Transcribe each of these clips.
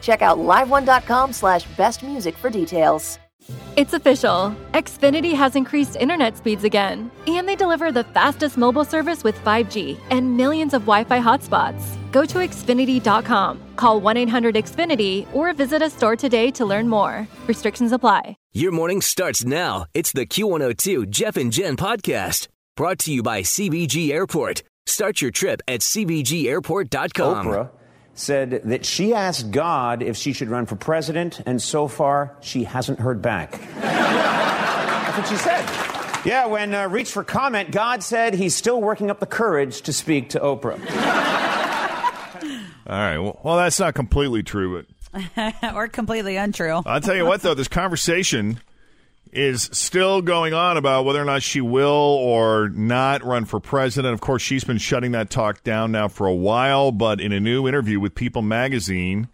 Check out liveone.com slash best music for details. It's official. Xfinity has increased internet speeds again, and they deliver the fastest mobile service with 5G and millions of Wi Fi hotspots. Go to Xfinity.com, call 1 800 Xfinity, or visit a store today to learn more. Restrictions apply. Your morning starts now. It's the Q102 Jeff and Jen podcast brought to you by CVG Airport. Start your trip at CVGAirport.com. Oprah said that she asked God if she should run for president, and so far she hasn't heard back. That's what she said. Yeah, when uh, reached for comment, God said he's still working up the courage to speak to Oprah. All right. Well, well, that's not completely true, but or completely untrue. I'll tell you what, though, this conversation is still going on about whether or not she will or not run for president. Of course, she's been shutting that talk down now for a while, but in a new interview with People magazine,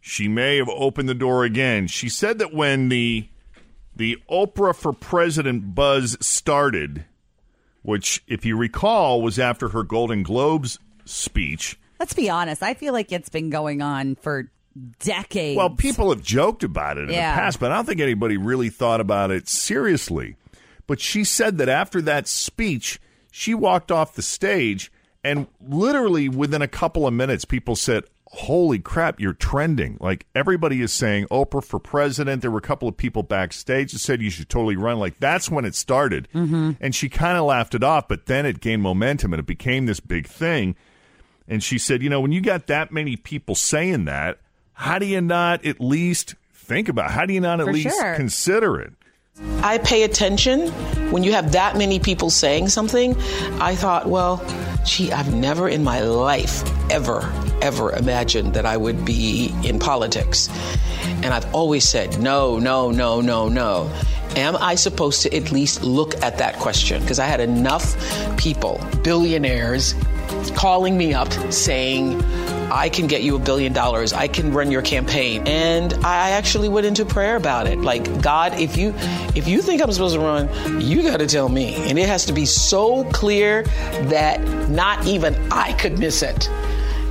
she may have opened the door again. She said that when the the Oprah for President buzz started, which if you recall was after her Golden Globes speech, Let's be honest. I feel like it's been going on for decades. Well, people have joked about it in Yeah. the past, but I don't think anybody really thought about it seriously. But she said that after that speech, she walked off the stage, and literally within a couple of minutes, people said, Holy crap, you're trending. Like everybody is saying Oprah for president. There were a couple of people backstage that said you should totally run. Like that's when it started. Mm-hmm. And she kind of laughed it off, but then it gained momentum and it became this big thing. And she said, you know, when you got that many people saying that, how do you not at least think about? It? How do you not at For least sure. consider it? I pay attention when you have that many people saying something. I thought, well, gee, I've never in my life ever, ever imagined that I would be in politics. And I've always said, no, no, no, no, no. Am I supposed to at least look at that question? Because I had enough people, billionaires, calling me up saying, I can get you a billion dollars. I can run your campaign. And I actually went into prayer about it. Like, God, if you if you think I'm supposed to run, you got to tell me. And it has to be so clear that not even I could miss it.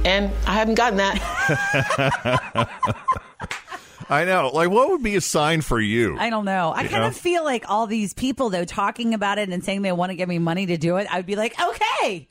And I haven't gotten that. I know. Like, what would be a sign for you? I don't know. I You kind know? of feel like all these people though talking about it and saying they want to give me money to do it. I'd be like, okay.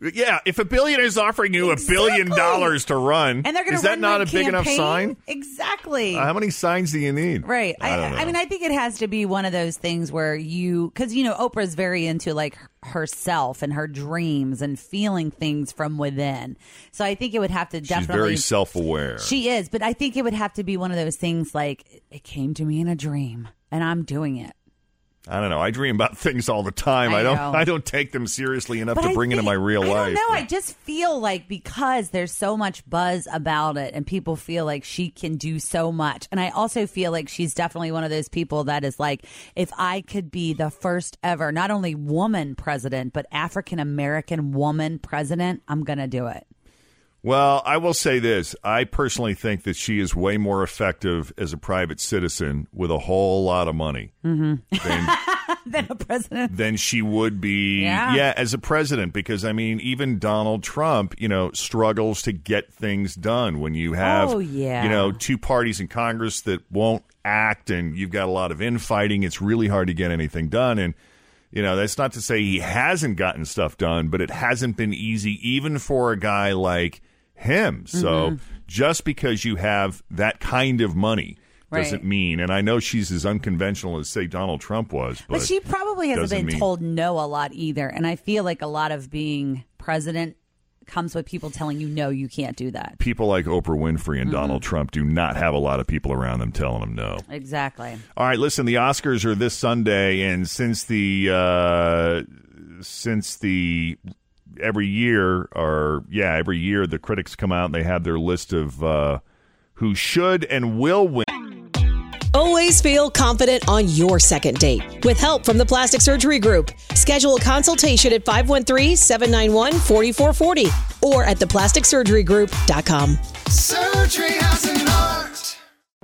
Yeah, if a billionaire is offering you a billion dollars to run, And they're going to is that not a big enough sign? Exactly. Uh, how many signs do you need? Right. I, know. I, mean, I think it has to be one of those things where you, because, you know, Oprah's very into like herself and her dreams and feeling things from within. So I think it would have to She's definitely. very self-aware. She is, but I think it would have to be one of those things like it came to me in a dream and I'm doing it. I don't know. I dream about things all the time. I I, don't. know. I don't take them seriously enough But to bring into my real I life. don't. I just feel like because there's so much buzz about it, and people feel like she can do so much, and I also feel like she's definitely one of those people that is like, if I could be the first ever, not only woman president, but African American woman president, I'm gonna do it. Well, I will say this. I personally think that she is way more effective as a private citizen with a whole lot of money mm-hmm. than, Than a president. than she would be Yeah. as a president because I mean even Donald Trump, you know, struggles to get things done when you have Oh, yeah. you know, two parties in Congress that won't act and you've got a lot of infighting, it's really hard to get anything done and you know, that's not to say he hasn't gotten stuff done, but it hasn't been easy even for a guy like him. So Mm-hmm. just because you have that kind of money doesn't mean, and I know she's as unconventional as say Donald Trump was, but, But she probably hasn't been mean- told no a lot either. And I feel like a lot of being president comes with people telling you no, you can't do that. people like Oprah Winfrey and Donald Trump do not have a lot of people around them telling them no. Exactly. All right, listen, the Oscars are this Sunday, and since the uh, since the every year or yeah, every year the critics come out and they have their list of uh, who should and will win. Always feel confident on your second date. With help from the Plastic Surgery Group, schedule a consultation at 513-791-4440 or at theplasticsurgerygroup.com. Surgery has an art.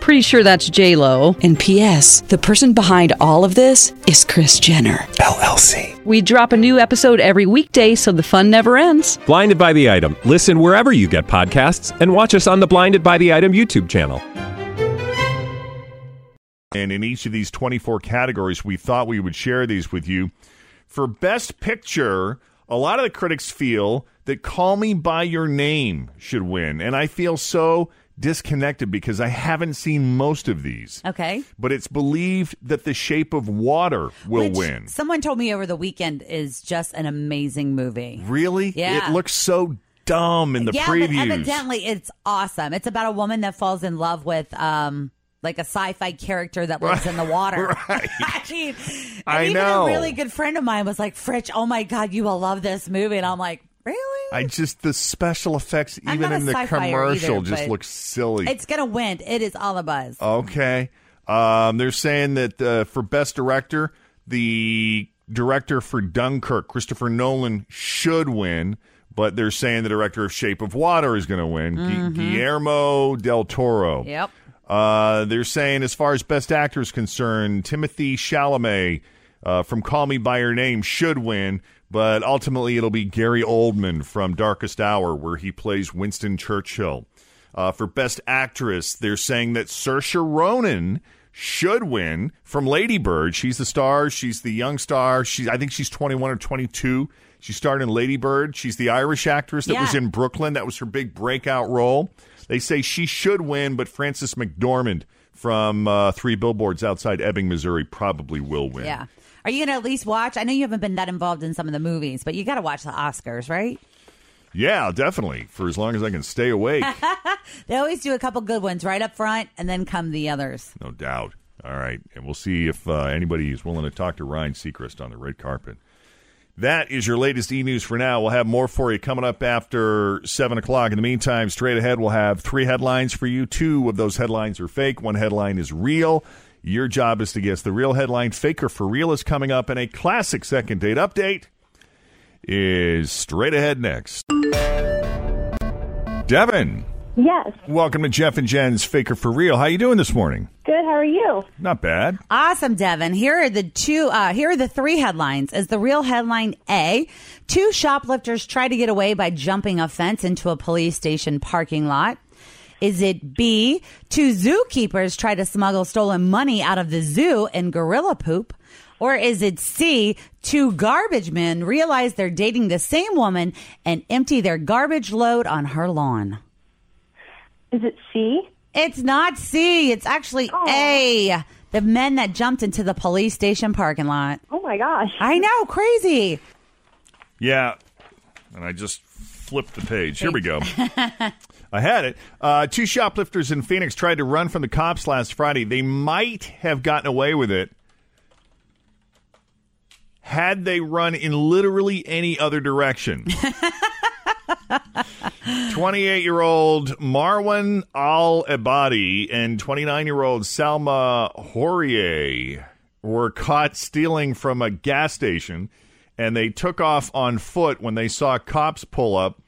Pretty sure that's J Lo. And P.S. The person behind all of this is Kris Jenner LLC. We drop a new episode every weekday, so the fun never ends. Blinded by the item. Listen wherever you get podcasts, and watch us on the Blinded by the Item YouTube channel. And in each of these 24 categories, we thought we would share these with you. For Best Picture, a lot of the critics feel that Call Me By Your Name should win. And I feel so disconnected because I haven't seen most of these. Okay. But it's believed that The Shape of Water will Which win. Someone told me over the weekend is just an amazing movie. Really? Yeah. It looks so dumb in the yeah, previews. but evidently it's awesome. It's about a woman that falls in love with um like a sci-fi character that lives in the water. Right. I mean, I even know. a really good friend of mine was like, "Fritch, oh my god, you will love this movie," and I'm like, "Really?" I just the special effects, I'm even in the commercial, either, just look silly. It's gonna win. It is all a buzz. Okay. Um, they're saying that uh, for best director, the director for Dunkirk, Christopher Nolan, should win, but they're saying the director of Shape of Water is going to win, Mhm. Guillermo del Toro. Yep. Uh, they're saying, as far as best actor is concerned, Timothée Chalamet uh, from Call Me by Your Name should win, but ultimately it'll be Gary Oldman from Darkest Hour, where he plays Winston Churchill. Uh, for best actress, they're saying that Saoirse Ronan should win from Lady Bird. She's the star. She's the young star. She, I think she's 21 or 22. She starred in Lady Bird. She's the Irish actress that was in Brooklyn. That was her big breakout role. They say she should win, but Frances McDormand from uh, Three Billboards Outside Ebbing, Missouri, probably will win. Yeah. Are you gonna at least watch? I know you haven't been that involved in some of the movies, but you got to watch the Oscars, right? Yeah, definitely. For as long as I can stay awake, They always do a couple good ones right up front, and then come the others. no doubt. All right, and we'll see if uh, anybody is willing to talk to Ryan Seacrest on the red carpet. That is your latest e news for now. We'll have more for you coming up after 7 o'clock. In the meantime, straight ahead, we'll have three headlines for you. Two of those headlines are fake, one headline is real. Your job is to guess the real headline. Fake or for real is coming up, and a classic second date update is straight ahead next. Devin, Yes. welcome to Jeff and Jen's Faker for Real. How are you doing this morning? Good. How are you? Not bad. Awesome, Devin. Here are the two. Uh, here are the three headlines. Is the real headline A? Two shoplifters try to get away by jumping a fence into a police station parking lot. Is it B? Two zookeepers try to smuggle stolen money out of the zoo in gorilla poop. Or is it C? Two garbage men realize they're dating the same woman and empty their garbage load on her lawn. Is it C? It's not C. It's actually A. The men that jumped into the police station parking lot. Oh my gosh. I know, crazy. Yeah, and I just flipped the page. Here we go. I had it. Uh, two shoplifters in Phoenix tried to run from the cops last Friday. They might have gotten away with it had they run in literally any other direction. 28 year old Marwan Al Ebadi and 29 year old Salma Hourier were caught stealing from a gas station and they took off on foot when they saw cops pull up.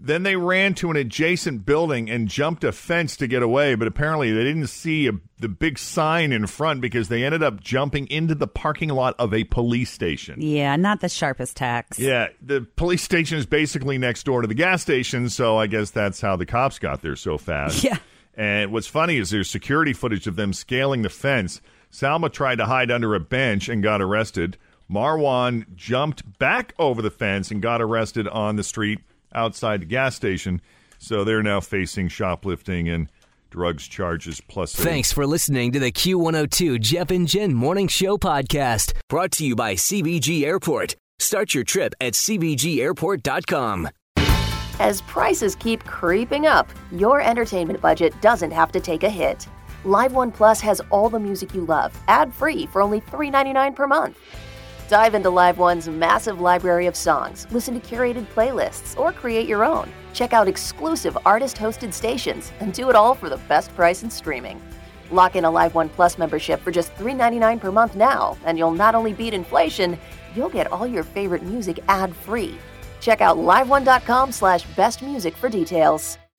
Then they ran to an adjacent building and jumped a fence to get away, but apparently they didn't see a, the big sign in front because they ended up jumping into the parking lot of a police station. Yeah, not the sharpest tacks. Yeah, the police station is basically next door to the gas station, so I guess that's how the cops got there so fast. Yeah. And what's funny is there's security footage of them scaling the fence. Salma tried to hide under a bench and got arrested. Marwan jumped back over the fence and got arrested on the street outside the gas station. So they're now facing shoplifting and drugs charges plus. a- Thanks for listening to the Q102 Jeff and Jen Morning Show podcast, brought to you by CVG Airport. Start your trip at CVGAirport.com. As prices keep creeping up, your entertainment budget doesn't have to take a hit. Live One Plus has all the music you love, ad free for only $3.99 per month. Dive into Live One's massive library of songs, listen to curated playlists, or create your own. Check out exclusive artist hosted stations and do it all for the best price in streaming. Lock in a Live One Plus membership for just $3.99 per month now, and you'll not only beat inflation, you'll get all your favorite music ad free. Check out liveone.com slash best music for details.